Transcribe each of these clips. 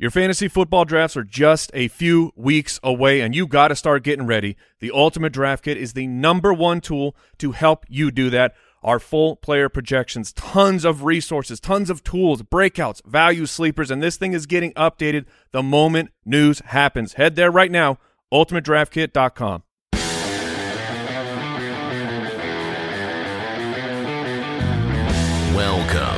Your fantasy football drafts are just a few weeks away, and you got to start getting ready. The Ultimate Draft Kit is the number one tool to help you do that. Our full player projections, tons of resources, tons of tools, breakouts, value sleepers, and this thing is getting updated the moment news happens. Head there right now, ultimatedraftkit.com. Welcome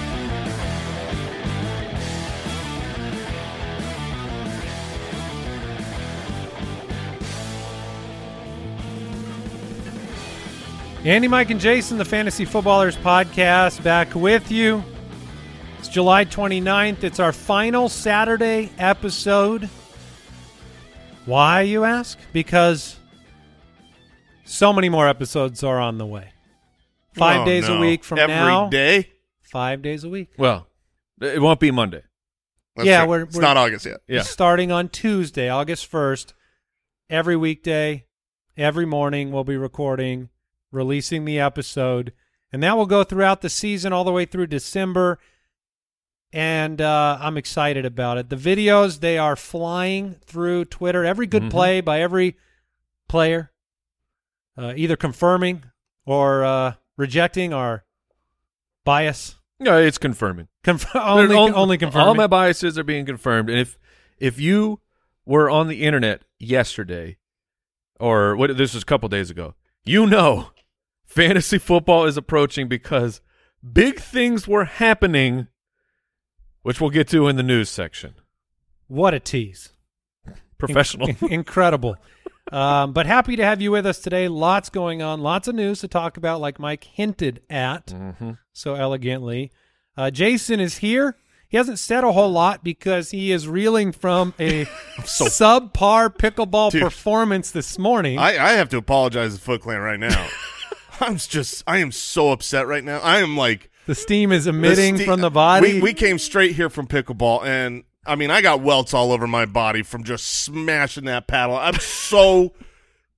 Andy, Mike, and Jason, the Fantasy Footballers Podcast, back with you. It's July 29th. It's our final Saturday episode. Why, you ask? Because so many more episodes are on the way. Five Oh, days a week from Every now. day? Five days a week. Well, it won't be Monday. That's Yeah, we're- we're- not August yet. Yeah. Starting on Tuesday, August 1st, every weekday, every morning, we'll be recording, releasing the episode. And that will go throughout the season all the way through December. And uh, I'm excited about it. The videos, they are flying through Twitter. Every good Mhm. play by every player, uh, either confirming or uh, rejecting our bias. No, it's confirming. Conf- only, all- only confirming. All my biases are being confirmed. And if if you were on the internet yesterday, or what this was a couple days ago, you know fantasy football is approaching because big things were happening, which we'll get to in the news section. what a tease. Professional. Incredible. um, but happy to have you with us today. Lots going on, lots of news to talk about, like Mike hinted at mm-hmm. so elegantly. Uh, Jason is here. He hasn't said a whole lot because he is reeling from a subpar pickleball Dude. performance this morning. I, I have to apologize to Foot Clan right now. I'm just, I am so upset right now. I am like the steam is emitting the ste- from the body. We, we came straight here from pickleball, and I mean, I got welts all over my body from just smashing that paddle. I'm so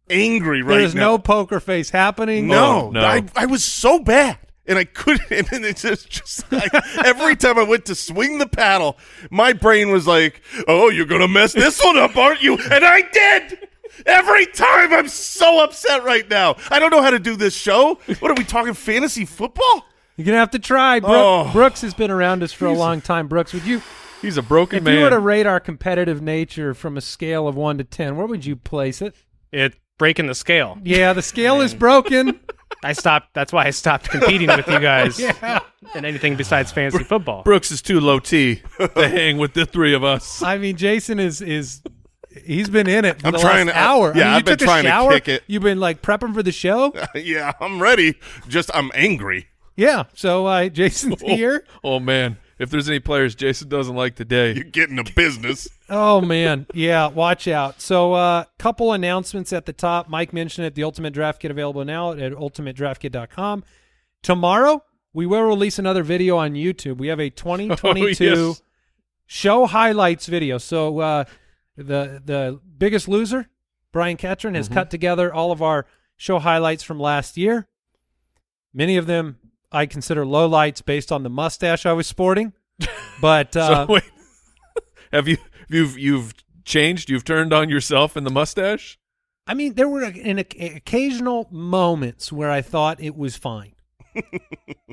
angry right now. There's now. no poker face happening. No, Oh, no. I, I was so bad. And I couldn't, and it's just, just like, every time I went to swing the paddle, my brain was like, oh, you're going to mess this one up, aren't you? And I did! Every time I'm so upset right now. I don't know how to do this show. What are we talking, fantasy football? You're going to have to try. Brook, Oh. Brooks has been around us for a long time. Brooks, would you He's a broken If man. If you were to rate our competitive nature from a scale of one to ten, where would you place it? it breaking the scale. Yeah, the scale is broken. I stopped. That's why I stopped competing with you guys yeah. in anything besides fantasy football. Brooks is too low T to hang with the three of us. I mean, Jason is is he's been in it for I'm the trying last to- I- hour. I yeah, mean, you I've been trying a to kick it. You've been like prepping for the show. yeah, I'm ready. Just, I'm angry. Yeah. So uh, Jason's here. Oh man, if there's any players Jason doesn't like today, You're getting to business. Oh man, yeah. Watch out. So, uh, couple announcements at the top. Mike mentioned it. The Ultimate Draft Kit available now at ultimatedraftkit.com. Tomorrow we will release another video on YouTube. We have a 2022 Oh, yes. show highlights video. So uh, the the biggest loser, Brian Ketron, has cut together all of our show highlights from last year. Many of them I consider lowlights based on the mustache I was sporting. But uh, so wait, have you you've you've changed? You've turned on yourself in the mustache? I mean, there were an, occasional moments where I thought it was fine.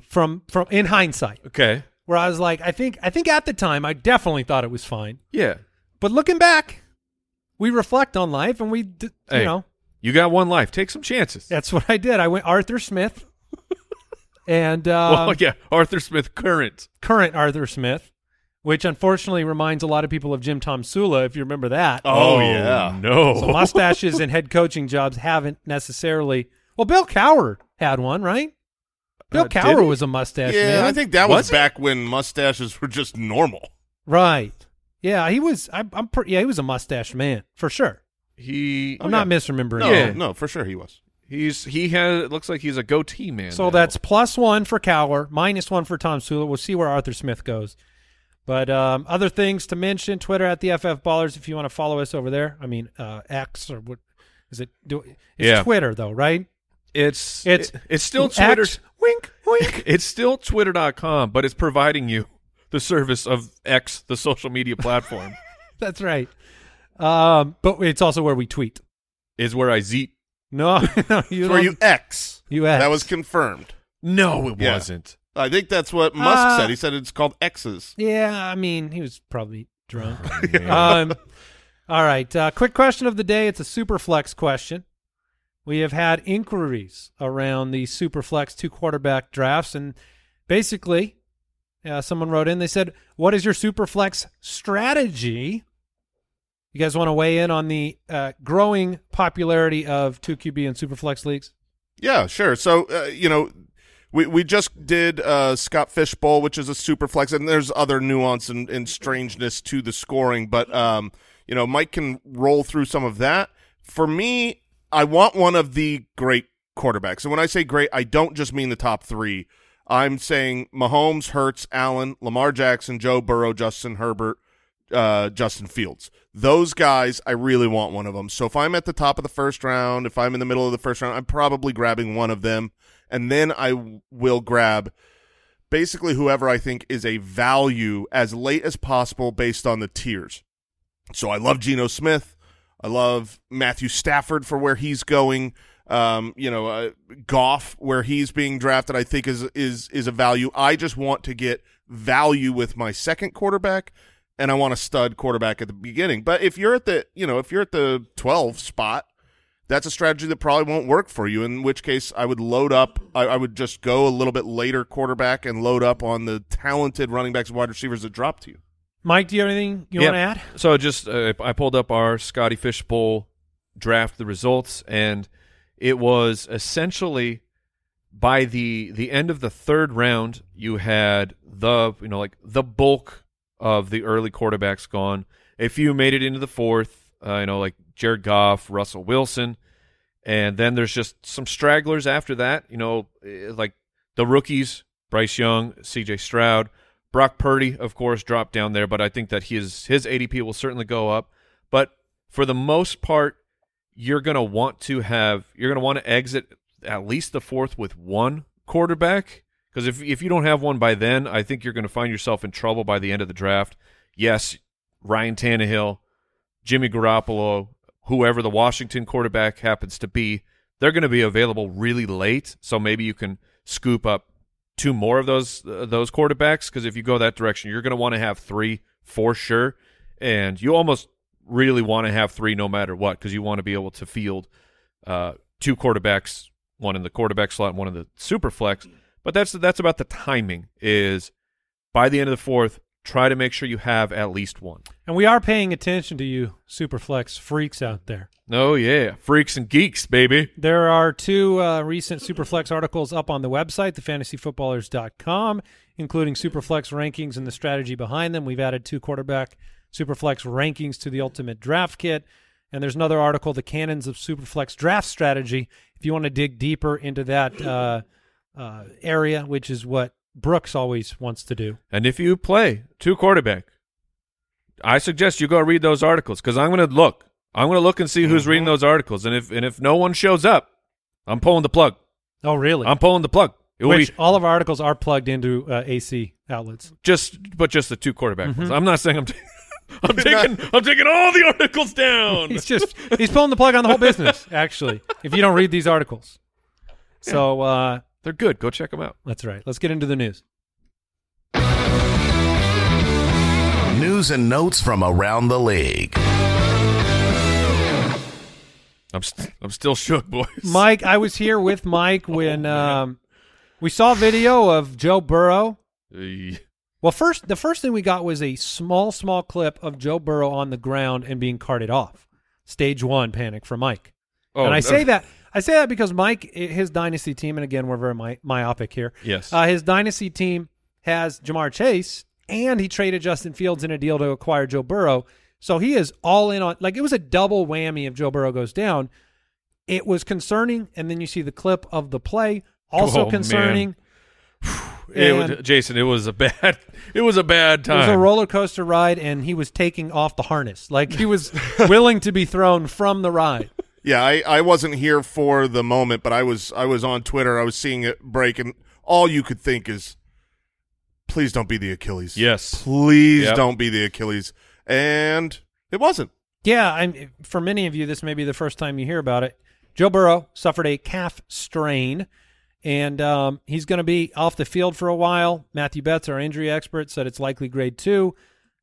from from in hindsight, Okay, where I was like, I think I think at the time I definitely thought it was fine. yeah. But looking back, we reflect on life and we, d- you Hey. know, You got one life. Take some chances. that's what I did. I went Arthur Smith, and uh, well, yeah, Arthur Smith current. current Arthur Smith, which unfortunately reminds a lot of people of Jim Tomsula, if you remember that. Oh, yeah. no. So mustaches and head coaching jobs haven't necessarily. Well, Bill Cowher had one, right? Bill Uh, did Cowher he? was a mustache yeah, man. I think that Was was, he? back when mustaches were just normal. right. Yeah, he was. I, I'm. Pre- yeah, he was a mustache man for sure. he I'm not misremembering. No, that. no, for sure he was. He's he has it looks like he's a goatee man. So now. that's plus one for Cowher, minus one for Tomsula. We'll see where Arthur Smith goes. But um, other things to mention: Twitter at the FF Ballers if you want to follow us over there. I mean uh, X or what is it? Do it's Yeah. Twitter though, right? it's It's it- it's still Twitter. Wink, wink. It's still twitter.com, but it's providing you the service of X, the social media platform, That's right. Um, but it's also where we tweet. is where I zeet. No, no, you Where you X. you X. That was confirmed. No, it Yeah. wasn't. I think that's what Musk Uh, said. He said it's called X's. Yeah, I mean, he was probably drunk. man. um, all right. Uh, quick question of the day. It's a super flex question. We have had inquiries around the super flex two quarterback drafts, and basically, uh, someone wrote in. They said, "What is your super flex strategy?" You guys want to weigh in on the uh, growing popularity of two QB and super flex leagues? Yeah, sure. So uh, you know, we we just did uh, Scott Fish Bowl, which is a super flex, and there's other nuance and, and strangeness to the scoring, but um, you know, Mike can roll through some of that. For me, I want one of the great quarterbacks, and when I say great, I don't just mean the top three. I'm saying Mahomes, Hurts, Allen, Lamar Jackson, Joe Burrow, Justin Herbert, uh, Justin Fields. Those guys, I really want one of them. So if I'm at the top of the first round, if I'm in the middle of the first round, I'm probably grabbing one of them, and then I w- will grab basically whoever I think is a value as late as possible based on the tiers. So I love Geno Smith. I love Matthew Stafford for where he's going. Um, you know, uh, Goff where he's being drafted, I think is is is a value. I just want to get value with my second quarterback, and I want a stud quarterback at the beginning. But if you're at the you know if you're at the 12 spot, that's a strategy that probably won't work for you. In which case, I would load up. I, I would just go a little bit later quarterback and load up on the talented running backs and wide receivers that drop to you. Mike, do you have anything you Yeah. want to add? So just uh, I pulled up our Scotty Fishbowl draft, the results, and it was essentially by the the end of the third round, you had the you know like the bulk of the early quarterbacks gone. A few made it into the fourth, uh, you know like Jared Goff, Russell Wilson, and then there's just some stragglers after that. You know eh, like the rookies, Bryce Young, C.J. Stroud. Brock Purdy, of course, dropped down there, but I think that his his ADP will certainly go up. But for the most part, you're going to want to have you're going to want to exit at least the fourth with one quarterback because if if you don't have one by then, I think you're going to find yourself in trouble by the end of the draft. Yes, Ryan Tannehill, Jimmy Garoppolo, whoever the Washington quarterback happens to be, they're going to be available really late. So maybe you can scoop up two more of those uh, those quarterbacks because if you go that direction, you're going to want to have three for sure, and you almost really want to have three no matter what because you want to be able to field uh, two quarterbacks, one in the quarterback slot, and one in the super flex. But that's that's about the timing. Is by the end of the fourth, try to make sure you have at least one. And we are paying attention to you, Superflex freaks out there. Oh yeah, freaks and geeks, baby. There are two uh, recent Superflex articles up on the website, thefantasyfootballers.com, including Superflex rankings and the strategy behind them. We've added two quarterback Superflex rankings to the Ultimate Draft Kit. And there's another article, The Canons of Superflex Draft Strategy, if you want to dig deeper into that uh, uh, area, which is what Brooks always wants to do. And if you play two quarterback, I suggest you go read those articles because I'm going to look. I'm going to look and see who's reading those articles, and if and if no one shows up, I'm pulling the plug. Oh, really? I'm pulling the plug. It which be all of our articles are plugged into uh, AC outlets. just, but just the two quarterback ones. I'm not saying I'm. T- I'm taking. I'm taking all the articles down. He's just he's pulling the plug on the whole business. Actually, if you don't read these articles, so uh, They're good. Go check them out. that's right. Let's get into the news. News and notes from around the league. I'm. St- I'm still shook, boys. Mike, I was here with Mike when um, we saw video of Joe Burrow. Well, first the first thing we got was a small, small clip of Joe Burrow on the ground and being carted off. Stage one panic for Mike. Oh, and I say that I say that because Mike, his dynasty team, and again we're very my, myopic here. Yes. uh, his dynasty team has Ja'Marr Chase, and he traded Justin Fields in a deal to acquire Joe Burrow. So he is all in on like it was a double whammy if Joe Burrow goes down. it was concerning. And then you see the clip of the play, also Oh, man. concerning. It was- Jason, it was a bad. It was a bad time. It was a roller coaster ride, and he was taking off the harness, like he was willing to be thrown from the ride. Yeah, I, I wasn't here for the moment, but I was I was on Twitter. I was seeing it break, and all you could think is, please don't be the Achilles. Yes. please Yep. don't be the Achilles. And it wasn't. Yeah, I'm, for many of you, this may be the first time you hear about it. Joe Burrow suffered a calf strain, and um, he's going to be off the field for a while. Matthew Betts, our injury expert, said it's likely grade two,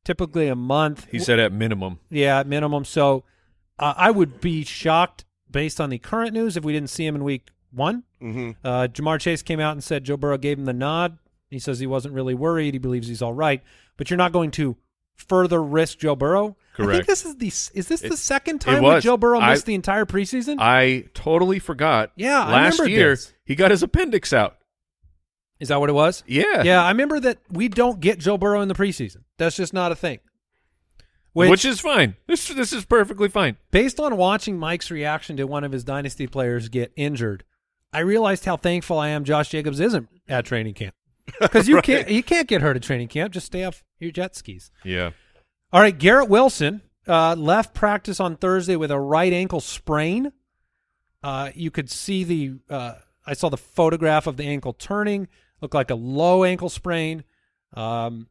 typically a month. He said at minimum. Yeah, at minimum. So uh, I would be shocked based on the current news if we didn't see him in week one. hmm Uh, Ja'Marr Chase came out and said Joe Burrow gave him the nod. He says he wasn't really worried. He believes he's all right. But you're not going to further risk Joe Burrow. Correct. I think this is the is this the second time that. Joe Burrow I- missed the entire preseason? I totally forgot. Yeah, I last year this. he got his appendix out. is that what it was? Yeah, Yeah, I remember that we don't get Joe Burrow in the preseason. That's just not a thing. Which, which, is fine. This this is perfectly fine. based on watching Mike's reaction to one of his dynasty players get injured, I realized how thankful I am Josh Jacobs isn't at training camp. Because you can't you can't get hurt at training camp. Just stay off your jet skis. Yeah, All right, Garrett Wilson uh, left practice on Thursday with a right ankle sprain. Uh, you could see the uh, I saw the photograph of the ankle turning, looked like a low ankle sprain. Um,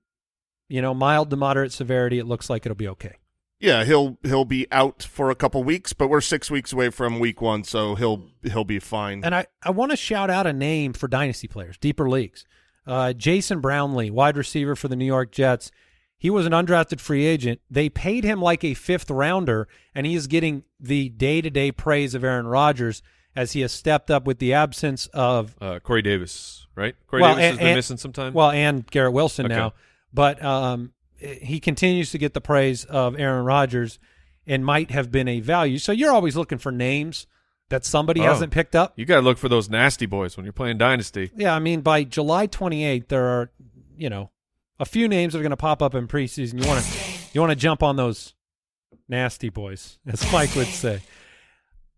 you know, mild to moderate severity. It looks like it'll be okay. Yeah, he'll he'll be out for a couple weeks, but we're six weeks away from week one, so he'll he'll be fine. And I, I want to shout out a name for dynasty players, deeper leagues. Uh, Jason Brownlee, wide receiver for the New York Jets. He was an undrafted free agent. They paid him like a fifth rounder, and he is getting the day to day praise of Aaron Rodgers as he has stepped up with the absence of uh, Corey Davis, right? Corey Well, Davis and- has been and- missing some time. well, and Garrett Wilson Okay. now. But um, he continues to get the praise of Aaron Rodgers and might have been a value. So you're always looking for names that somebody Oh. hasn't picked up. you got to look for those nasty boys when you're playing dynasty. Yeah, I mean, by July 28th, there are, you know, a few names that are going to pop up in preseason. You want to, you want to jump on those nasty boys, as Mike would say.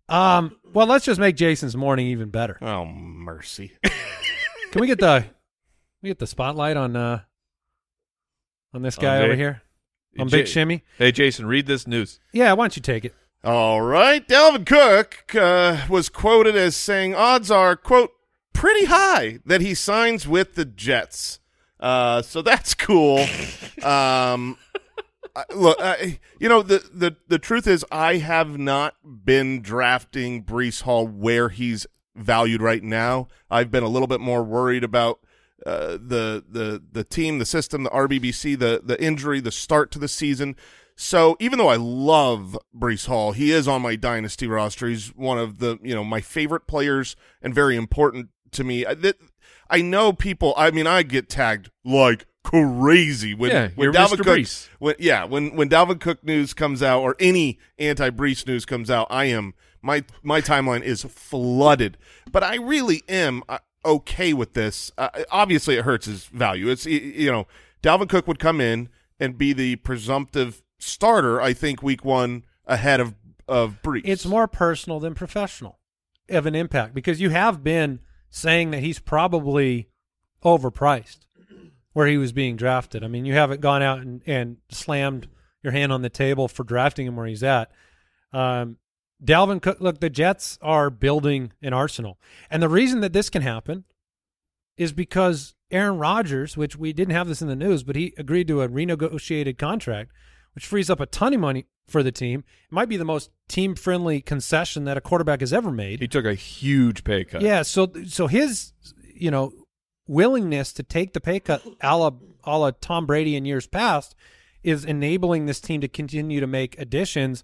Um, well, let's just make Jason's morning even better. oh mercy! Can we get the, we get the spotlight on, uh, on this guy On over here, on J- Big Shimmy? Hey, Jason, read this news. Yeah, why don't you take it? All right, Dalvin Cook uh, was quoted as saying odds are quote pretty high that he signs with the Jets. Uh, so that's cool. um, look, I, you know the, the the truth is I have not been drafting Breece Hall where he's valued right now. I've been a little bit more worried about uh, the the the team, the system, the RBBC, the the injury, the start to the season. So even though I love Breece Hall, he is on my dynasty roster. He's one of the you know my favorite players and very important to me. I, that, I know people. I mean, I get tagged like crazy when Yeah, when Dalvin Mr. Cook Breece. when yeah when when Dalvin Cook news comes out or any anti Breece news comes out, I am my my timeline is flooded. But I really am uh, okay with this. Uh, obviously, it hurts his value. It's you know Dalvin Cook would come in and be the presumptive starter. I think week one ahead of of Breece. It's more personal than professional of an impact because you have been saying that he's probably overpriced where he was being drafted. I mean, you haven't gone out and, and slammed your hand on the table for drafting him where he's at. Um, Dalvin Cook, look, the Jets are building an arsenal. And the reason that this can happen is because Aaron Rodgers, which we didn't have this in the news, but he agreed to a renegotiated contract, which frees up a ton of money for the team. It might be the most team friendly concession that a quarterback has ever made. He took a huge pay cut. Yeah, so so his you know willingness to take the pay cut, a la, a la Tom Brady in years past, is enabling this team to continue to make additions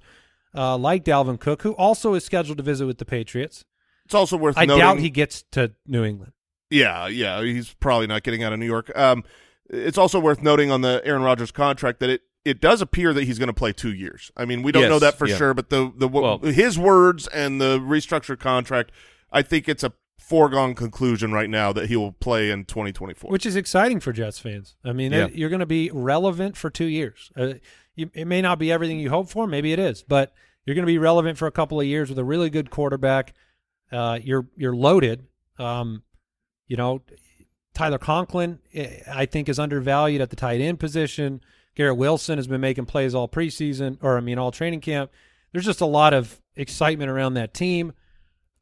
uh, like Dalvin Cook, who also is scheduled to visit with the Patriots. it's also worth I noting. doubt he gets to New England. Yeah, yeah, he's probably not getting out of New York. Um, it's also worth noting on the Aaron Rodgers contract that it it does appear that he's going to play two years. I mean, we don't Yes, know that for yeah. sure, but the the Well- his words and the restructured contract, I think it's a foregone conclusion right now that he will play in 2024. which is exciting for Jets fans. I mean, Yeah. it- you're going to be relevant for two years. Uh, you, it may not be everything you hope for, maybe it is, but You're going to be relevant for a couple of years with a really good quarterback. Uh, you're you're loaded. Um, you know, Tyler Conklin, eh, I think, is undervalued at the tight end position. Garrett Wilson has been making plays all preseason, or I mean, all training camp. There's just a lot of excitement around that team.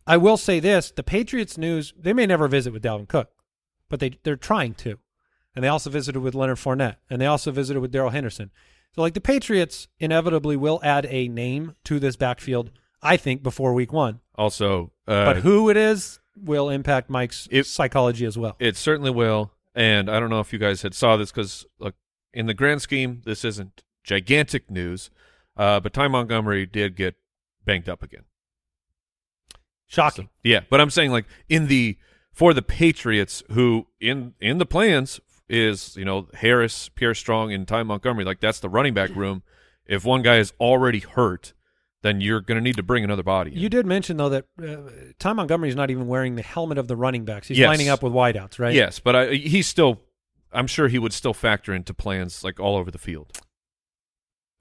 I will say this: the Patriots news they may never visit with Dalvin Cook, but they they're trying to, and they also visited with Leonard Fournette, and they also visited with Darrell Henderson. So, like the Patriots, inevitably will add a name to this backfield. I think before Week One, Also, uh, but who it is will impact Mike's It- psychology as well. It certainly will. And I don't know if you guys had saw this because, look, in the grand scheme, this isn't gigantic news. Uh, but Ty Montgomery did get banged up again. Shocking. Yeah, but I'm saying like in the for the Patriots, who in in the plans is you know Harris, Pierre Strong, and Ty Montgomery. Like that's the running back room. If one guy is already hurt, then you're going to need to bring another body. In. You did mention though that uh, Ty Montgomery is not even wearing the helmet of the running backs. He's Yes. lining up with wideouts, right? Yes, but I, he's still. I'm sure he would still factor into plans like all over the field.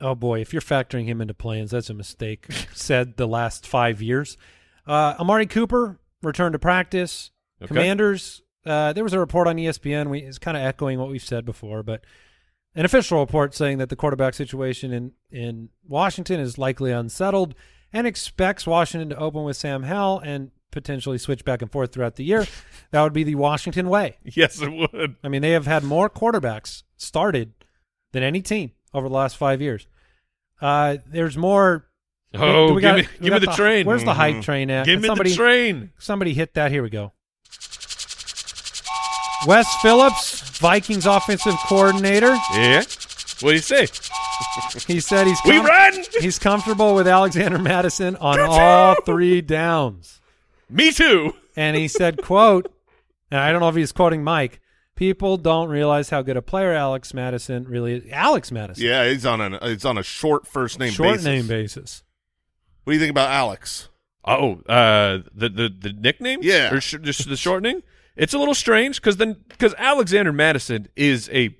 Oh boy, if you're factoring him into plans, that's a mistake. Said the last five years. Uh, Amari Cooper returned to practice. Okay. Commanders. Uh, there was a report on ESPN. We it's kind of echoing what we've said before, but an official report saying that the quarterback situation in in Washington is likely unsettled, and expects Washington to open with Sam Howell and potentially switch back and forth throughout the year. that would be the Washington way. Yes, it would. I mean, they have had more quarterbacks started than any team over the last five years. Uh, there's more. Oh, do we give got- me, we give me got the train. Where's the hype train at? Give me somebody, the train. Somebody hit that. Here we go. Wes Phillips, Vikings offensive coordinator. Yeah. What do you say? He said he's We com- run. he's comfortable with Alexander Mattison on all three downs. Me too. And he said, "quote," and I don't know if he's quoting Mike. People don't realize how good a player Alex Mattison really is. Alex Mattison, Yeah, he's on an it's on a short first name short basis. name basis. What do you think about Alex? Oh, uh, the the the nickname? Yeah. or sh- just the shortening. It's a little strange because then because Alexander Mattison is a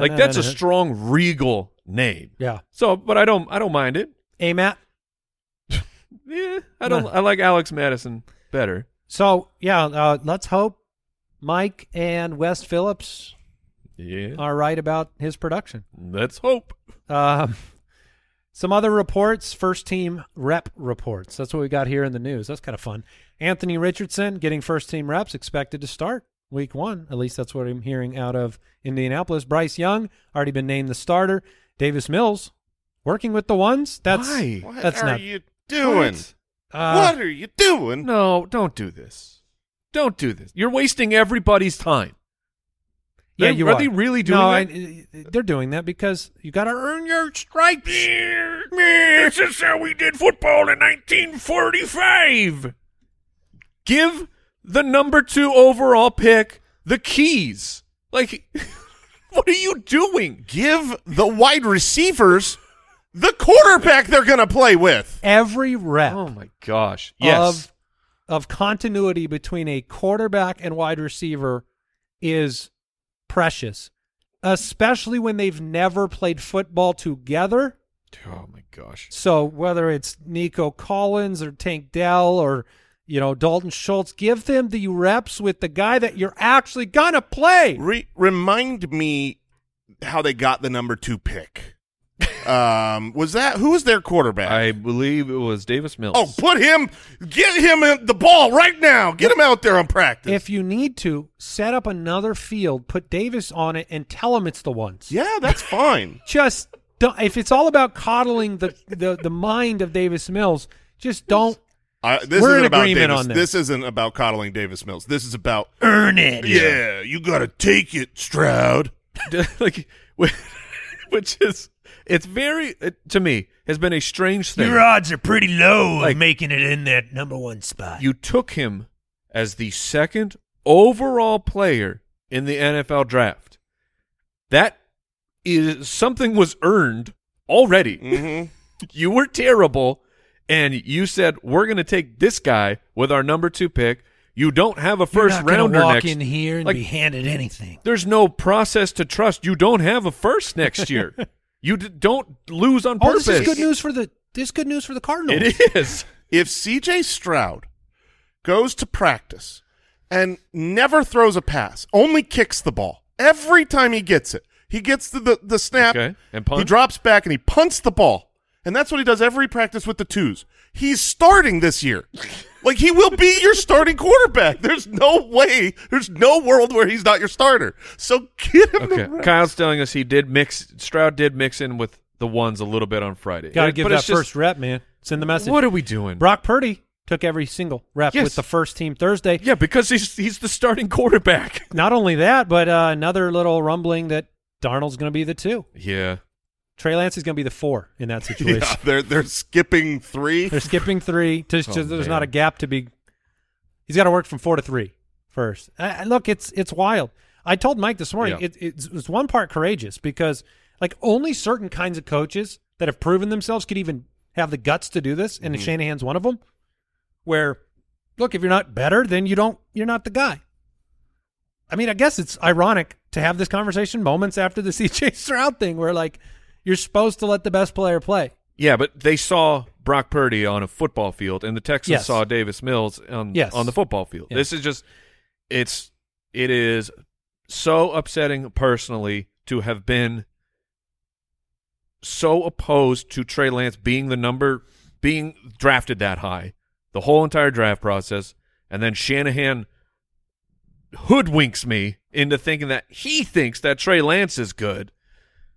Like that's a strong regal name. yeah. So, but I don't I don't mind it. Hey Matt. Yeah, I don't. I like Alex Mattison better. So yeah, uh, let's hope Mike and Wes Phillips Yeah, are right about his production. let's hope. Um, some other reports, first team rep reports. That's what we got here in the news. That's kind of fun. Anthony Richardson getting first team reps, expected to start week one. At least that's what I'm hearing out of Indianapolis. Bryce Young already been named the starter. Davis Mills working with the ones. That's Why? What that's are not. you doing? What? Uh, what are you doing? No, don't do this. Don't do this. You're wasting everybody's time. Yeah, They- you are are. they really doing no, that? I, they're doing that because you got to earn your stripes. This is how we did football in 1945. Give the number two overall pick the keys. Like, what are you doing? Give the wide receivers the quarterback they're going to play with. Every rep Oh my gosh! Yes, of of continuity between a quarterback and wide receiver is precious, especially when they've never played football together. oh my gosh! So whether it's Nico Collins or Tank Dell or you know Dalton Schultz, give them the reps with the guy that you're actually gonna play. Re- remind me how they got the number two pick. um, was that who was their quarterback? I believe it was Davis Mills. oh, put him, get him in the ball right now. Get him out there on practice. If you need to set up another field, put Davis on it, and tell him it's the ones. yeah, that's fine. just don't, if it's all about coddling the, the the mind of Davis Mills, just don't I, this We're isn't in about agreement Davis. on this. This isn't about coddling Davis Mills. This is about earn it. yeah. You got to take it, Stroud. like, which is it's very it, to me has been a strange thing. Your odds are pretty low Like- of making it in that number one spot. you took him as the second overall player in the NFL draft. That is something was earned already. Mm-hmm. You were terrible, and you said we're going to take this guy with our number two pick. You don't have a 1st rounder walk next. in here and like- be handed anything. There's no process to trust. You don't have a first next year. you d- don't lose on purpose. Oh, this is good news for the this is good news for the Cardinals. It is. if CJ Stroud goes to practice and never throws a pass, only kicks the ball every time he gets it, he gets the the, the snap, Okay, and he drops back and he punts the ball, and that's what he does every practice with the twos. He's starting this year. Like he will be your starting quarterback. There's no way. There's no world where he's not your starter. So get him. Okay. reps. Kyle's telling us he did mix. Stroud did mix in with the ones a little bit on Friday. Got to give it's that just- first rep, man. Send the message. What are we doing? Brock Purdy took every single rep Yes. with the first team Thursday. Yeah, because he's he's the starting quarterback. Not only that, but uh, another little rumbling that Darnold's going to be the two. Yeah. Trey Lance is going to be the four in that situation. Yeah, they're they're skipping three. They're skipping three. To, Oh, to- there's man. not a gap to be. He's got to work from four to three first. Uh, look, it's it's wild. I told Mike this morning Yeah. it, it's, it's one part courageous because like only certain kinds of coaches that have proven themselves could even have the guts to do this, and Shanahan's one of them. Where, look, if you're not better, then you don't. You're not the guy. I mean, I guess it's ironic to have this conversation moments after the CJ Stroud thing, where like you're supposed to let the best player play. Yeah, but they saw Brock Purdy on a football field, and the Texans Yes. saw Davis Mills on Yes. on the football field. Yes. This is just it's it is so upsetting personally to have been so opposed to Trey Lance being the number being drafted that high, the whole entire draft process, and then Shanahan hoodwinks me into thinking that he thinks that Trey Lance is good,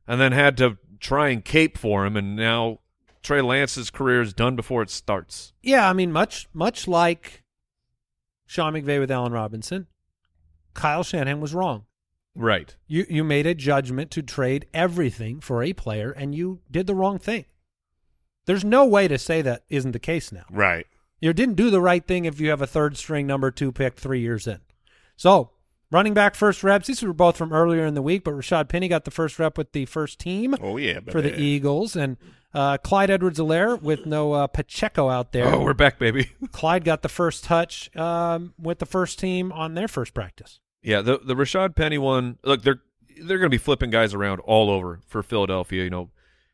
and then had to try and cape for him, and now Trey Lance's career is done before it starts. Yeah, I mean, much much like Sean McVay with Allen Robinson, Kyle Shanahan was wrong. Right. You you made a judgment to trade everything for a player, and you did the wrong thing. There's no way to say that isn't the case now. Right. You didn't do the right thing if you have a third string number two pick three years in. So running back first reps. These were both from earlier in the week, but Rashaad Penny got the first rep with the first team Oh yeah, for the. Eagles, and uh, Clyde Edwards-Helaire with no uh, Pacheco out there. Oh, we're back, baby. Clyde got the first touch um, with the first team on their first practice. Yeah, the the Rashaad Penny one. Look, they're they're going to be flipping guys around all over for Philadelphia. You know,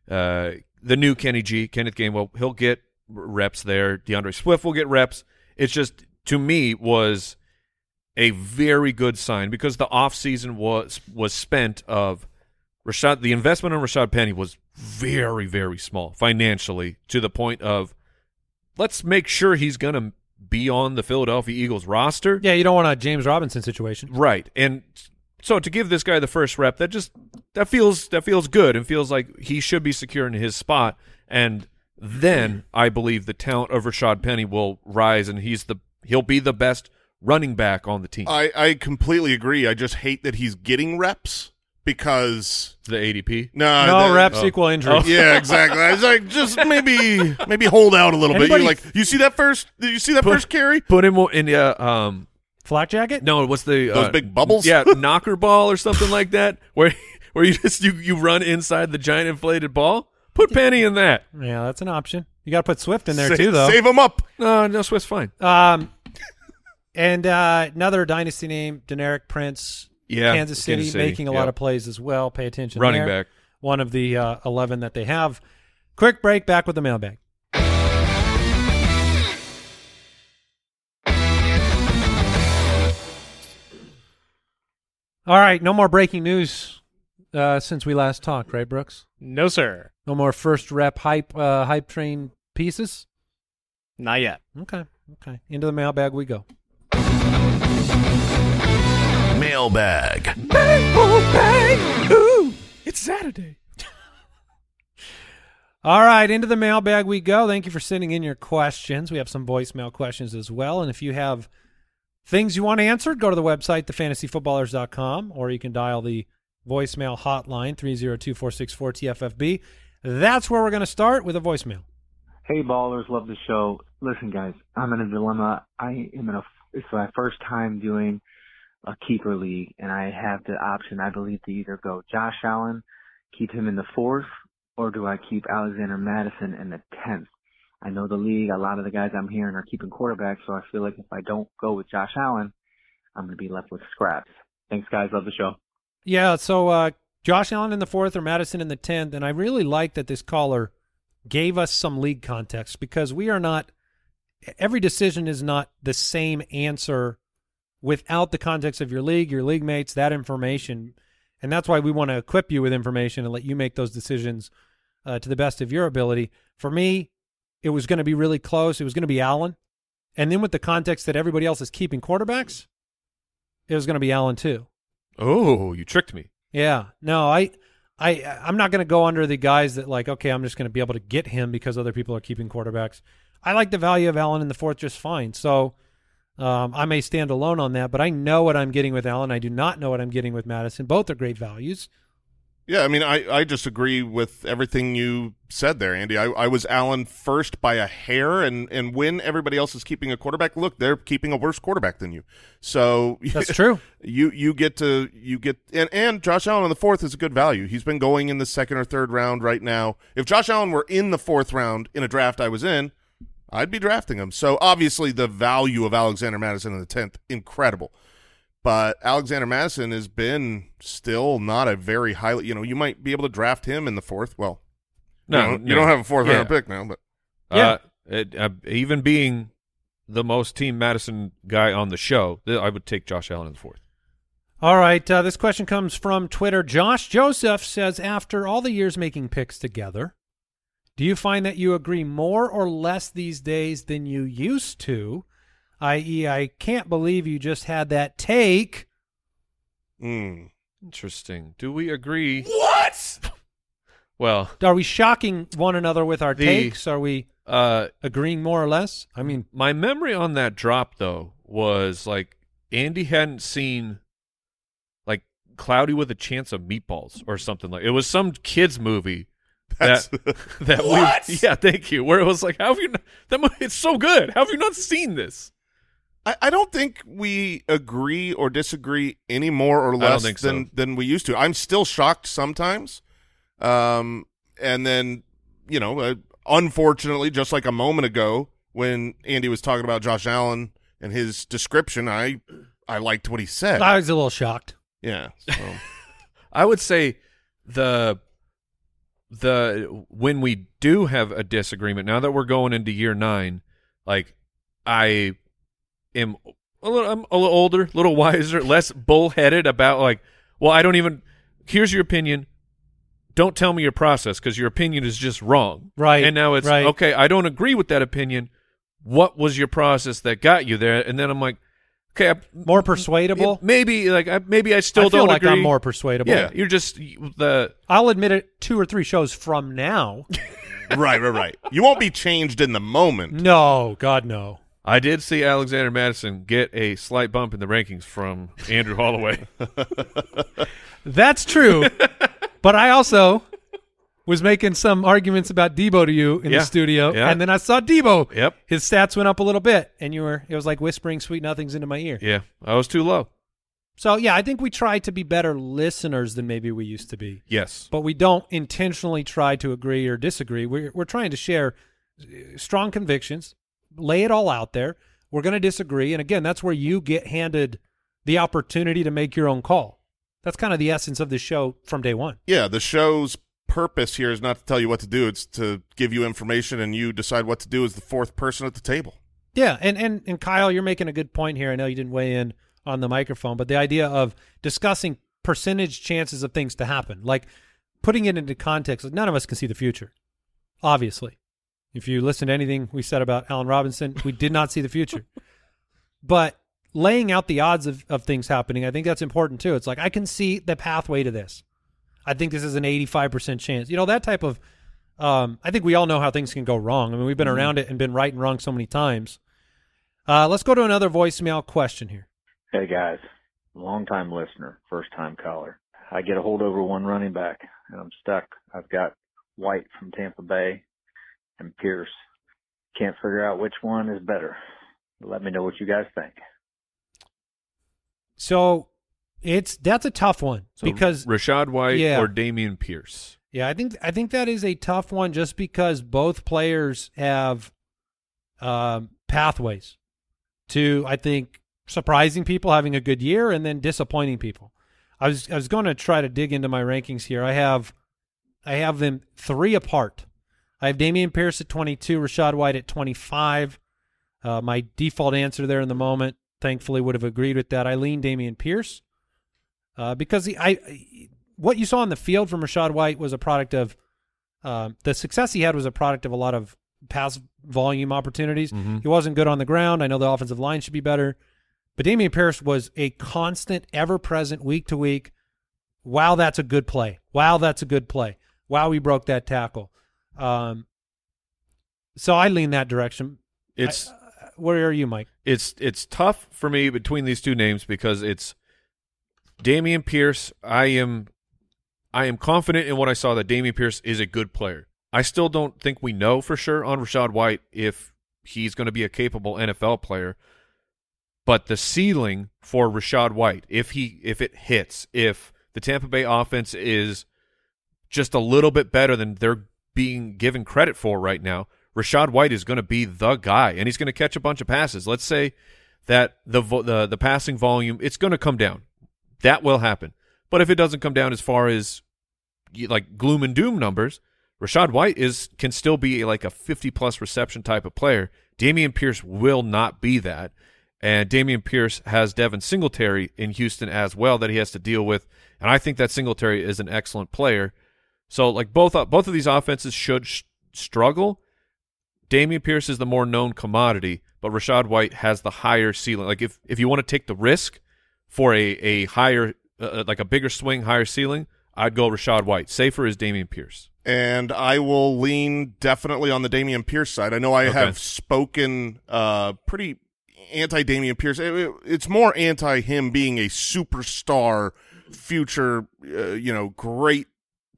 uh, the new Kenny G, Kenneth Gainwell, he'll get reps there. D'Andre Swift will get reps. It's just to me was a very good sign because the offseason was was spent of Rashaad. The investment on Rashaad Penny was very very small financially to the point of let's make sure he's going to be on the Philadelphia Eagles roster. Yeah, you don't want a James Robinson situation. Right. And so to give this guy the first rep, that just that feels that feels good and feels like he should be secure in his spot. And then I believe the talent of Rashaad Penny will rise and he's the he'll be the best running back on the team. I I completely agree. I just hate that he's getting reps because the ADP. no, no that- reps oh. equal injury. Yeah, exactly. I was like, just maybe, maybe hold out a little Anybody- bit. You're like, you see that first? Did you see that Put- first carry? Put him in uh, um Flak jacket? no, what's the Those uh, big bubbles? Yeah, knocker ball or something like that where where you just you, you run inside the giant inflated ball. Put Penny in that. Yeah, that's an option. You got to put Swift in there Sa- too, though. Save him up. No, no Swift's fine. Um, and uh, another dynasty name, Deneric Prince, Yeah, Kansas City, Kansas City, making a lot of plays as well. Pay attention. Running there. back. One of the uh, 11 that they have. Quick break, back with the mailbag. All right, no more breaking news uh, since we last talked, right, Brooks? No, sir. No more first rep hype uh, hype train pieces. Not yet. Okay, okay. Into the mailbag we go. Mailbag. It's Saturday. All right, into the mailbag we go. Thank you for sending in your questions. We have some voicemail questions as well. And if you have things you want answered, go to the website, thefantasyfootballers.com, or you can dial the voicemail hotline, 302-464-TFFB. That's where we're going to start with a voicemail. Hey ballers, love the show. Listen guys, I'm in a dilemma. I am in a, it's my first time doing a keeper league and I have the option, I believe, to either go Josh Allen, keep him in the fourth, or do I keep Alexander Mattison in the tenth? I know the league, a lot of the guys I'm hearing are keeping quarterbacks, so I feel like if I don't go with Josh Allen, I'm going to be left with scraps. Thanks guys, love the show. Yeah, so uh, Josh Allen in the fourth or Mattison in the tenth, and I really like that this caller gave us some league context because we are not every decision is not the same answer without the context of your league, your league mates, that information. And that's why we want to equip you with information and let you make those decisions uh, to the best of your ability. For me, it was going to be really close. It was going to be Allen. And then with the context that everybody else is keeping quarterbacks, it was going to be Allen too. Oh, you tricked me. Yeah. No, I I I'm not going to go under the guys that like okay, I'm just going to be able to get him because other people are keeping quarterbacks. I like the value of Allen in the fourth just fine. So um, I may stand alone on that, but I know what I'm getting with Allen. I do not know what I'm getting with Mattison. Both are great values. Yeah, I mean, I, I just agree with everything you said there, Andy. I, I was Allen first by a hair, and, and when everybody else is keeping a quarterback, look, they're keeping a worse quarterback than you. So That's true. you you get to you get and and Josh Allen in the fourth is a good value. He's been going in the second or third round right now. If Josh Allen were in the fourth round in a draft I was in, I'd be drafting him. So obviously the value of Alexander Mattison in the tenth incredible. But Alexander Mattison has been still not a very highly. You know, you might be able to draft him in the fourth. Well, No, you, don't, no. you don't have a fourth Yeah. round pick now, but Yeah. Uh, it, uh, even being the most Team Mattison guy on the show, I would take Josh Allen in the fourth. All right. Uh, this question comes from Twitter. Josh Joseph says, after all the years making picks together, do you find that you agree more or less these days than you used to? I.e., I can't believe you just had that take. mm, Interesting. Do we agree? What? well, Are we shocking one another with our The- takes? Are we uh, agreeing more or less? I mean, my memory on that drop though was like Andy hadn't seen like Cloudy with a Chance of Meatballs or something like. It was some kids movie that's that that we yeah thank you where it was like how have you not, that movie it's so good how have you not seen this I, I don't think we agree or disagree any more or less than so. than we used to. I'm still shocked sometimes, um, and then you know, uh, unfortunately, just like a moment ago when Andy was talking about Josh Allen and his description, I I liked what he said. I was a little shocked. yeah, so. I would say the the when we do have a disagreement now that we're going into year nine like I am a little I'm a little older a little wiser less bullheaded about like well I don't even here's your opinion. Don't tell me your process because your opinion is just wrong. Right, and now it's right. okay I don't agree with that opinion. What was your process that got you there? And then I'm like okay I, More persuadable. maybe like I, maybe I still I feel don't like agree I'm more persuadable. yeah, you're just the I'll admit it two or three shows from now. right, right, right. You won't be changed in the moment. no, God, no. I did see Alexander Mattison get a slight bump in the rankings from Andrew Holloway. That's true. but I also was making some arguments about Debo to you in Yeah. the studio, Yeah. and then I saw Debo. Yep. His stats went up a little bit, and you were it was like whispering sweet nothings into my ear. yeah, I was too low. So yeah, I think we try to be better listeners than maybe we used to be. Yes. But we don't intentionally try to agree or disagree. We're we're trying to share uh, strong convictions, lay it all out there. We're going to disagree, and again, that's where you get handed the opportunity to make your own call. That's kind of the essence of the show from day one. Yeah, the show's purpose here is not to tell you what to do; it's to give you information, and you decide what to do as the fourth person at the table. Yeah, and and and Kyle, you're making a good point here. I know you didn't weigh in on the microphone, but the idea of discussing percentage chances of things to happen, like putting it into context, like none of us can see the future. Obviously, if you listen to anything we said about Allen Robinson, we did not see the future. But laying out the odds of, of things happening, I think that's important too. It's like I can see the pathway to this. I think this is an 85% chance. You know, that type of um, I think we all know how things can go wrong. I mean, we've been around it and been right and wrong so many times. Uh, let's go to another voicemail question here. Hey guys, long time listener, first time caller. I get a hold over one running back and I'm stuck. I've got White from Tampa Bay and Pierce. Can't figure out which one is better. Let me know what you guys think. So it's that's a tough one So because Rachaad White Yeah. or Dameon Pierce. yeah, I think I think that is a tough one just because both players have um, pathways to I think surprising people having a good year and then disappointing people. I was I was going to try to dig into my rankings here. I have I have them three apart. I have Dameon Pierce at 22, Rachaad White at 25. Uh, my default answer there in the moment, thankfully, would have agreed with that. I lean Dameon Pierce uh, because he, I, what you saw on the field from Rachaad White was a product of um, the success he had was a product of a lot of pass volume opportunities. He wasn't good on the ground. I know the offensive line should be better, but Dameon Pierce was a constant, ever present, week to week. Wow, that's a good play. Wow, that's a good play. Wow, we broke that tackle. Um, so I lean that direction. It's I- where are you, Mike? it's it's tough for me between these two names because it's Dameon Pierce. I am I am confident in what I saw that Dameon Pierce is a good player. I still don't think we know for sure on Rachaad White if he's going to be a capable NFL player. But the ceiling for Rachaad White, if he if it hits, if the Tampa Bay offense is just a little bit better than they're being given credit for right now, Rachaad White is going to be the guy, and he's going to catch a bunch of passes. Let's say that the the the passing volume it's going to come down. That will happen. But if it doesn't come down as far as like gloom and doom numbers, Rachaad White is can still be like a 50 plus reception type of player. Dameon Pierce will not be that. And Dameon Pierce has Devin Singletary in Houston as well that he has to deal with. And I think that Singletary is an excellent player. So like both uh, both of these offenses should sh- struggle. Dameon Pierce is the more known commodity, but Rachaad White has the higher ceiling. Like if if you want to take the risk for a a higher uh, like a bigger swing, higher ceiling, I'd go Rachaad White. Safer is Dameon Pierce. and I will lean definitely on the Dameon Pierce side. I know I Okay. have spoken uh, pretty anti Dameon Pierce. It- it- it's more anti him being a superstar, future, uh, you know, great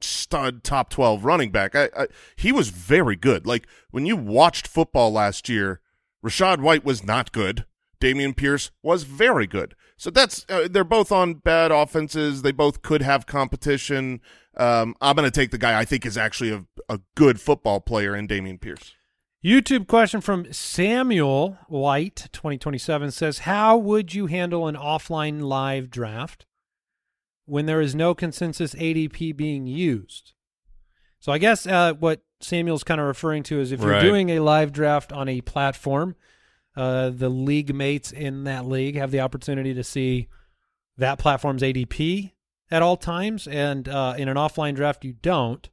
stud top 12 running back. I, I, he was very good. Like when you watched football last year, Rachaad White was not good. Dameon Pierce was very good. So that's uh, they're both on bad offenses. They both could have competition. Um, I'm going to take the guy I think is actually a, a good football player in Dameon Pierce. YouTube question from Samuel White, 2027 says, How would you handle an offline live draft when there is no consensus ADP being used? So I guess uh, what Samuel's kind of referring to is if you're Right. doing a live draft on a platform, uh, the league mates in that league have the opportunity to see that platform's ADP at all times. And uh, in an offline draft, you don't.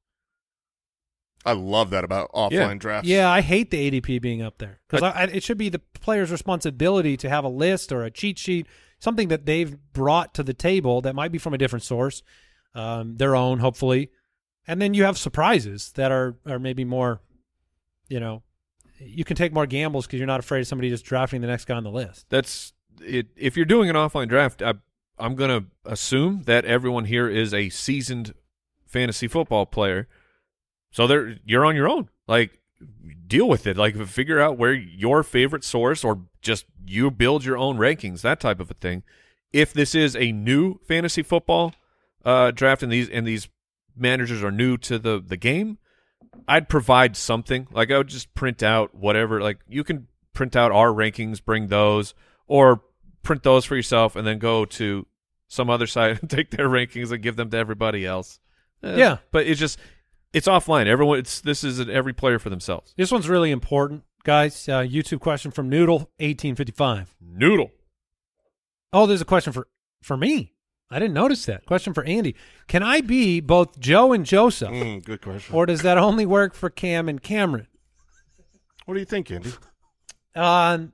I love that about offline Yeah. drafts. Yeah, I hate the ADP being up there because I, I, it should be the player's responsibility to have a list or a cheat sheet, something that they've brought to the table that might be from a different source, um, their own, hopefully, and then you have surprises that are are maybe more, you know, you can take more gambles because you're not afraid of somebody just drafting the next guy on the list. That's it. If you're doing an offline draft, I, I'm going to assume that everyone here is a seasoned fantasy football player. So they're you're on your own. Like deal with it. Like figure out where your favorite source or just you build your own rankings, that type of a thing. If this is a new fantasy football uh, draft and these and these managers are new to the the game, I'd provide something. Like I would just print out whatever. Like you can print out our rankings, bring those, or print those for yourself, and then go to some other site and take their rankings and give them to everybody else. Eh, Yeah. but it's just it's offline. Everyone, it's this is every player for themselves. This one's really important, guys. Uh, YouTube question from Noodle eighteen fifty five. Noodle. Oh, there's a question for for me. I didn't notice that. Question for Andy. Can I be both Joe and Joseph, Mm, good question. or does that only work for Cam and Cameron? what do you think, Andy? Um,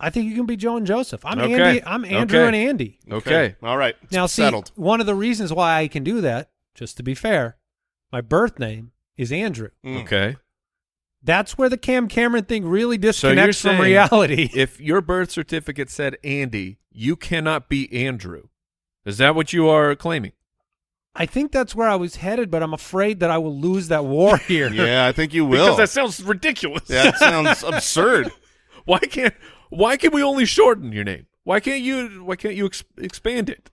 I think you can be Joe and Joseph. I'm Okay. Andy. I'm Andrew Okay. and Andy. Okay. All right. It's Now, see, settled. one of the reasons why I can do that, just to be fair, my birth name is Andrew. Mm. Okay. That's where the Cam Cameron thing really So disconnects from reality. if your birth certificate said Andy, you cannot be Andrew. Is that what you are claiming? I think that's where I was headed, but I'm afraid that I will lose that war here. Yeah, I think you will. Because that sounds ridiculous. Yeah, that sounds absurd. why can't why can we only shorten your name? Why can't you why can't you ex- expand it?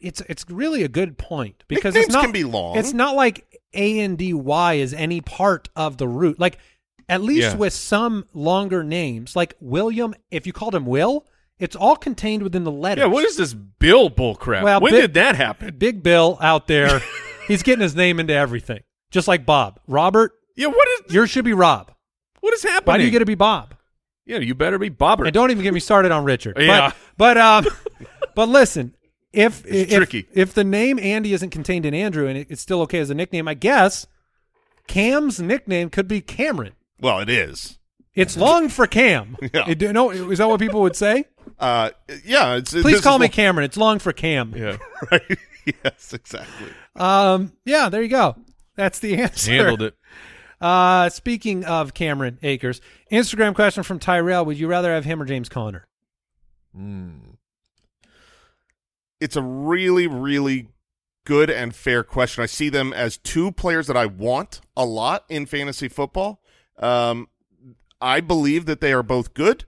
it's it's really a good point because Nicknames it's not can be long. It's not like A and D Y is any part of the root. Like at least Yeah. with some longer names, like William, if you called him Will, it's all contained within the letters. Yeah, what is this Bill bullcrap? Well, when Bi- did that happen? Big Bill out there? he's getting his name into everything, just like Bob. Robert, Yeah, what is Yours should be Rob. what is happening? Why do you get to be Bob? Yeah, you better be Bobber. And don't even get me started on Richard. Yeah. But, but um, but listen, if It's if, tricky. if the name Andy isn't contained in Andrew and it's still okay as a nickname, I guess Cam's nickname could be Cameron. Well, it is. It's long for Cam. Yeah. It- no, is that what people would say? Uh, yeah. It's, Please call me what- Cameron. It's long for Cam. Yeah, Right. yes, exactly. Um, yeah, there you go. That's the answer. handled it. Uh, speaking of Cameron Akers, Instagram question from Tyrell: Would you rather have him or James Conner? Mm. It's a really, really good and fair question. I see them as two players that I want a lot in fantasy football. Um, I believe that they are both good.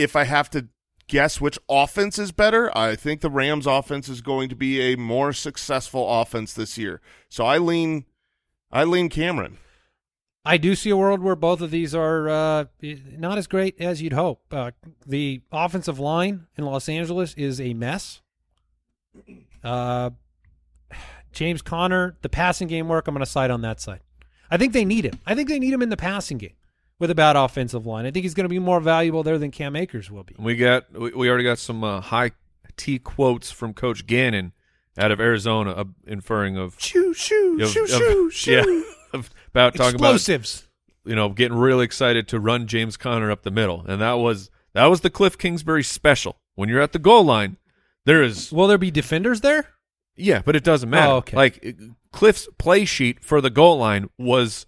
If I have to guess which offense is better, I think the Rams offense is going to be a more successful offense this year. So I lean I lean Cameron. I do see a world where both of these are uh, not as great as you'd hope. Uh, the offensive line in Los Angeles is a mess. Uh, James Conner, the passing game work, I'm going to side on that side. I think they need him. I think they need him in the passing game with a bad offensive line. I think he's going to be more valuable there than Cam Akers will be. We got we, we already got some uh, high T quotes from Coach Gannon out of Arizona, uh, inferring of Shoo, shoo, of- shoo, of- shoo, shoo. yeah, about talking about Explosives. you know getting really excited to run James Conner up the middle, and that was that was the Cliff Kingsbury special. When you're at the goal line, there is Will there be defenders there? yeah, but it doesn't matter. Oh, okay. Like Cliff's play sheet for the goal line was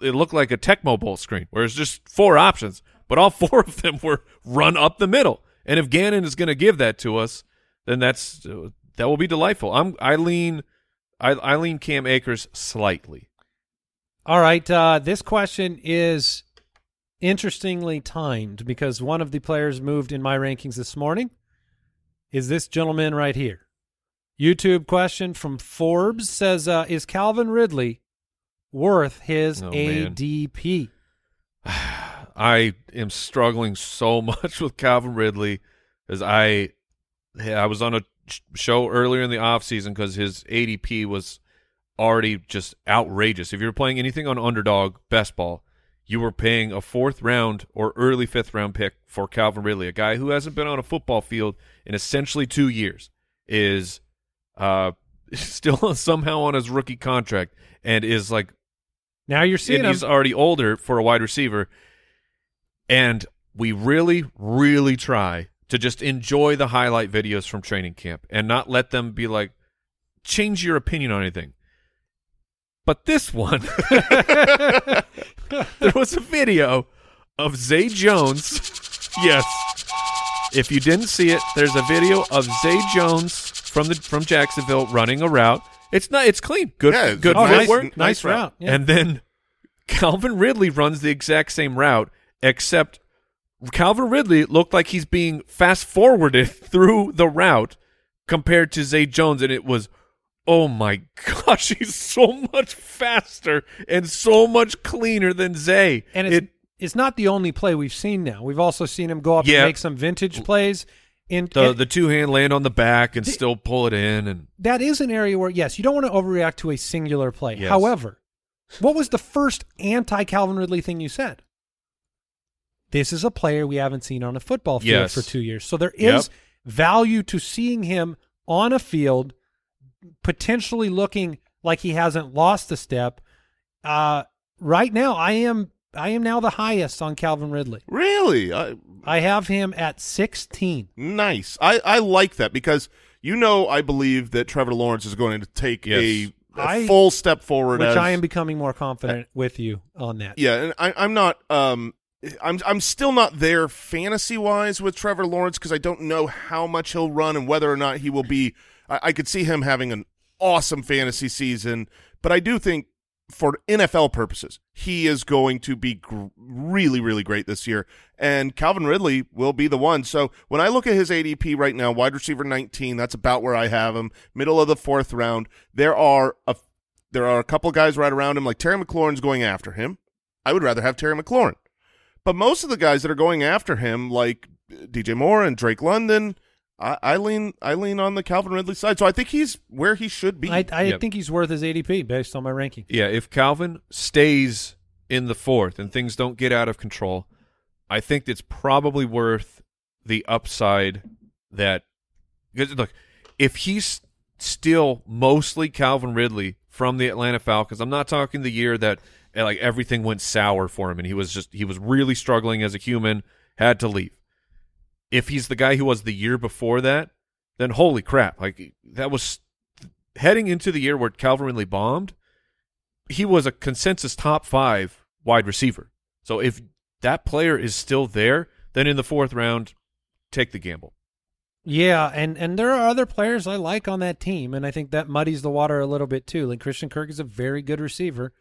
it looked like a Tecmo Bowl screen, where it's just four options, but all four of them were run up the middle. And if Gannon is going to give that to us, then that's that will be delightful. I'm I lean I, I lean Cam Akers slightly. All right. Uh, this question is interestingly timed because one of the players moved in my rankings this morning is this gentleman right here. YouTube question from Forbes says, uh, "Is Calvin Ridley worth his Oh. ADP?" I am struggling so much with Calvin Ridley as I I was on a show earlier in the offseason because his ADP was already just outrageous. If you're playing anything on underdog best ball, you were paying a fourth round or early fifth round pick for Calvin Ridley, a guy who hasn't been on a football field in essentially two years, is uh still somehow on his rookie contract and is like Now you're seeing he's already older for a wide receiver. And we really, really try to just enjoy the highlight videos from training camp and not let them be like, change your opinion on anything. But this one, there was a video of Zay Jones. Yes. If you didn't see it, there's a video of Zay Jones from the from Jacksonville running a route. It's not. It's clean. Good. Yeah, it's good a oh, nice, footwork. nice nice route. route. Yeah. And then Calvin Ridley runs the exact same route, except Calvin Ridley looked like he's being fast forwarded through the route compared to Zay Jones, and it was, oh my gosh, he's so much faster and so much cleaner than Zay. And it's, it, it's not the only play we've seen now. We've also seen him go up Yeah. and make some vintage plays. In, the and the two hand land on the back and still pull it in, and that is an area where, yes, you don't want to overreact to a singular play. Yes. However, what was the first anti Calvin Ridley thing you said? This is a player we haven't seen on a football field Yes. for two years. So there is Yep. value to seeing him on a field, potentially looking like he hasn't lost a step. Uh, right now, I am I am now the highest on Calvin Ridley. Really? I, I have him at 16. nice. I, I like that because you know I believe that Trevor Lawrence is going to take Yes. a, a I- full step forward. which as, I am becoming more confident with you on that. Yeah, and I, I'm not. Um, I'm I'm still not there fantasy wise with Trevor Lawrence because I don't know how much he'll run and whether or not he will be. I, I could see him having an awesome fantasy season, but I do think for NFL purposes, he is going to be gr- really, really great this year. And Calvin Ridley will be the one. So when I look at his ADP right now, wide receiver 19, that's about where I have him, middle of the fourth round. There are a there are a couple guys right around him, like Terry McLaurin's going after him. I would rather have Terry McLaurin. But most of the guys that are going after him, like DJ Moore and Drake London, I, I lean I lean on the Calvin Ridley side. So I think he's where he should be. I, I Yep. think he's worth his ADP based on my ranking. Yeah, if Calvin stays in the fourth and things don't get out of control, I think it's probably worth the upside that. Because look, if he's still mostly Calvin Ridley from the Atlanta Falcons, I'm not talking the year that like everything went sour for him and he was just he was really struggling as a human, had to leave. If he's the guy who was the year before that, then holy crap! Like that was heading into the year where Calvin Ridley bombed he was a consensus top five wide receiver. So if that player is still there, then in the fourth round, take the gamble. Yeah, and and there are other players I like on that team, and I think that muddies the water a little bit too. Like Christian Kirk is a very good receiver.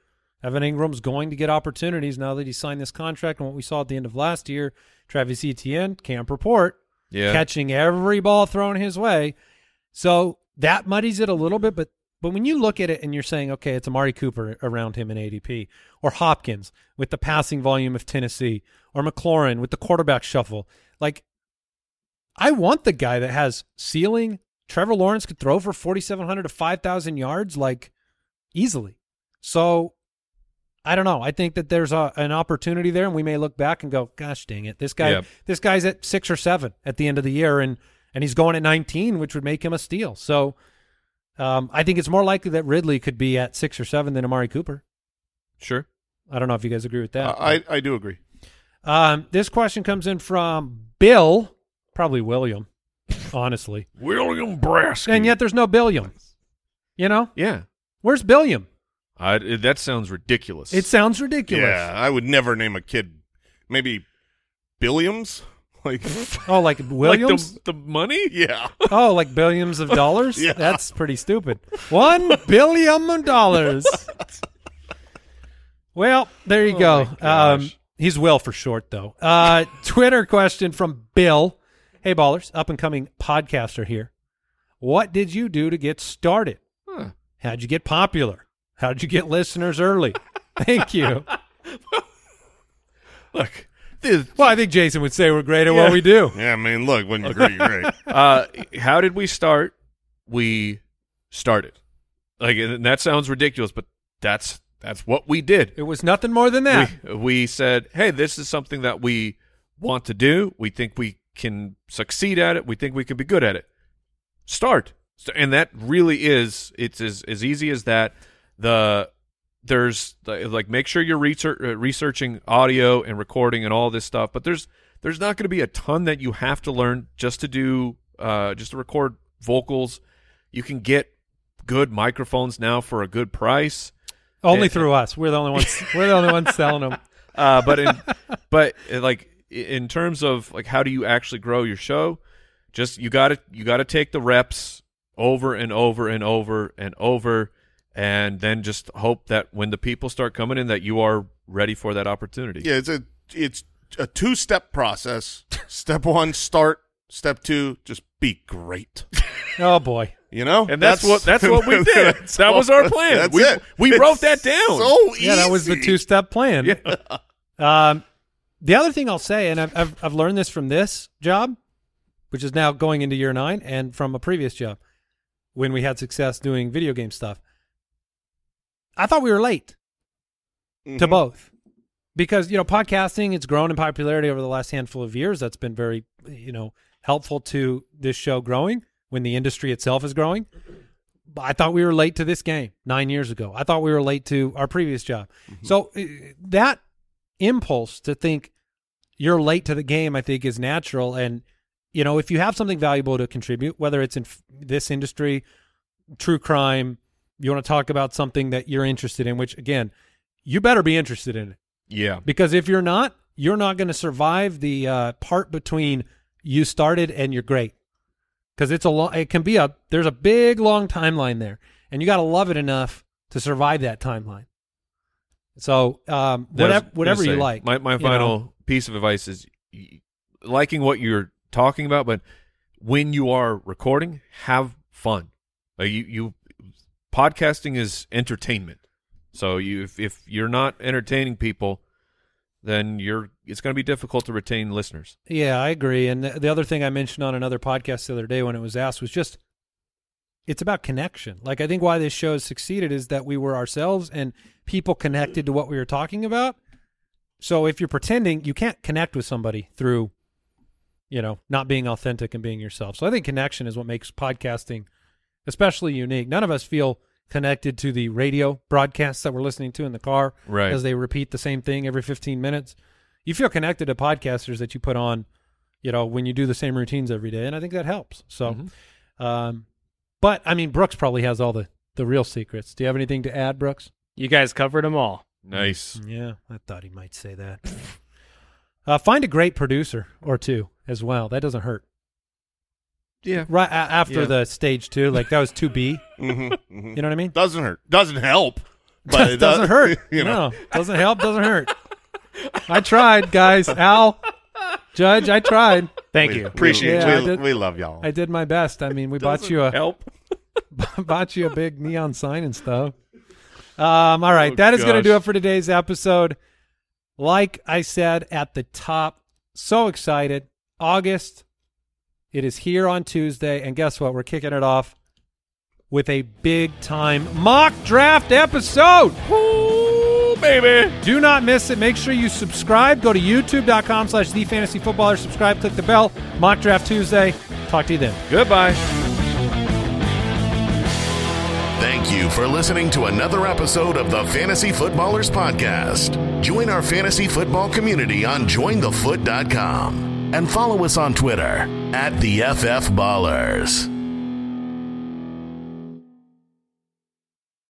Evan Engram's going to get opportunities now that he signed this contract. And what we saw at the end of last year, Travis Etienne, camp report, Yeah. catching every ball thrown his way. So that muddies it a little bit, but but when you look at it and you're saying, okay, it's Amari Cooper around him in ADP, or Hopkins with the passing volume of Tennessee, or McLaurin with the quarterback shuffle, like I want the guy that has ceiling. Trevor Lawrence could throw for 4,700 to 5,000 yards, like easily. So I don't know. I think that there's a, an opportunity there, and we may look back and go, "Gosh, dang it! This guy, Yeah. this guy's at six or seven at the end of the year, and and he's going at 19, which would make him a steal." So um, I think it's more likely that Ridley could be at six or seven than Amari Cooper. Sure. I don't know if you guys agree with that. I I do agree. um, this question comes in from Bill, probably William, honestly, William Brask. and yet there's no Billiam. You know, yeah. where's Billiam? I, that sounds ridiculous. It sounds ridiculous. Yeah, I would never name a kid. Maybe Billiams. Like Oh, like like Williams? the, the money? yeah. Oh, like billions of dollars? Yeah. That's pretty stupid. One billion dollars. well, there you go. Um, he's Will for short, though. Uh, Twitter question from Bill. Hey, ballers, up and coming podcaster here. What did you do to get started? Huh. How'd you get popular? How'd you get listeners early? Thank you. Look, the, Well, I think Jason would say we're great at what we do. Yeah, I mean, look, when you're great, you're great. uh, how did we start? We started. Like, and that sounds ridiculous, but that's that's what we did. It was nothing more than that. We, we said, hey, this is something that we want to do. We think we can succeed at it. We think we can be good at it. Start. So- And that really is, it's as, as easy as that. The there's like make sure you're research, uh, researching audio and recording and all this stuff, but there's there's not going to be a ton that you have to learn just to do uh, just to record vocals. You can get good microphones now for a good price. Only Eh, through us. We're the only ones. We're the only ones selling them. uh, but in but uh, like in terms of like how do you actually grow your show just you got to you got to take the reps over and over and over and over and then just hope that when the people start coming in that you are ready for that opportunity Yeah, it's a it's a two step process. Step one, start. Step two, just be great. Oh boy. You know, and that's, what that's what we did that was our plan That's we, it. we It's wrote that down. So Yeah, that was the two step plan. Yeah. Um, the other thing I'll say, and I've, I've I've learned this from this job, which is now going into year nine, and from a previous job when we had success doing video game stuff. I thought we were late to Mhm. both. Because you know podcasting it's grown in popularity over the last handful of years. That's been very you know helpful to this show growing when the industry itself is growing. But i thought we were late to this game nine years ago. I thought we were late to our previous job. So uh, that impulse to think you're late to the game i think is natural. And you know if you have something valuable to contribute whether it's in f- this industry true crime you want to talk about something that you're interested in which again you better be interested in it yeah because if you're not, you're not going to survive the uh, part between you started and you're great. Because it's a long, it can be a there's a big long timeline there, and you got to love it enough to survive that timeline. So um, whatever whatever gonna you like. my my final know. piece of advice is liking what you're talking about but when you are recording have fun like you you podcasting is entertainment so you if, if you're not entertaining people then you're it's going to be difficult to retain listeners. Yeah, I agree. And the, the other thing I mentioned on another podcast the other day when it was asked was just it's about connection. Like I think why this show has succeeded is that we were ourselves and people connected to what we were talking about. So if you're pretending, you can't connect with somebody through you know, not being authentic and being yourself. So I think connection is what makes podcasting especially unique. None of us feel connected to the radio broadcasts that we're listening to in the car Right. as they repeat the same thing every 15 minutes. You feel connected to podcasters that you put on, you know, when you do the same routines every day, and I think that helps. So, Mhm. um, but I mean, Brooks probably has all the the real secrets. Do you have anything to add, Brooks? You guys covered them all. Nice. Yeah, I thought he might say that. uh, find a great producer or two as well. That doesn't hurt. Yeah. Right a- after Yeah. the stage two, like that was two B. Mhm, mhm. You know what I mean? Doesn't hurt. Doesn't help. But it doesn't hurt. You know. No, doesn't help. Doesn't hurt. I tried, guys. Al, Judge, I tried. Thank We you. Appreciate Yeah, I we, did- we love y'all. I did my best. I mean, we bought you a help. bought you a big neon sign and stuff. Um, all right, Oh, that is going to do gosh. it for today's episode. Like I said at the top, so excited. August, it is here on Tuesday, and guess what? We're kicking it off with a big time mock draft episode. Ooh, baby. Do not miss it. Make sure you subscribe. Go to youtube.com slash the fantasy footballer. Subscribe, click the bell. Mock draft Tuesday. Talk to you then. Goodbye. Thank you for listening to another episode of the Fantasy Footballers Podcast. Join our fantasy football community on jointhefoot.com and follow us on Twitter at the FF Ballers.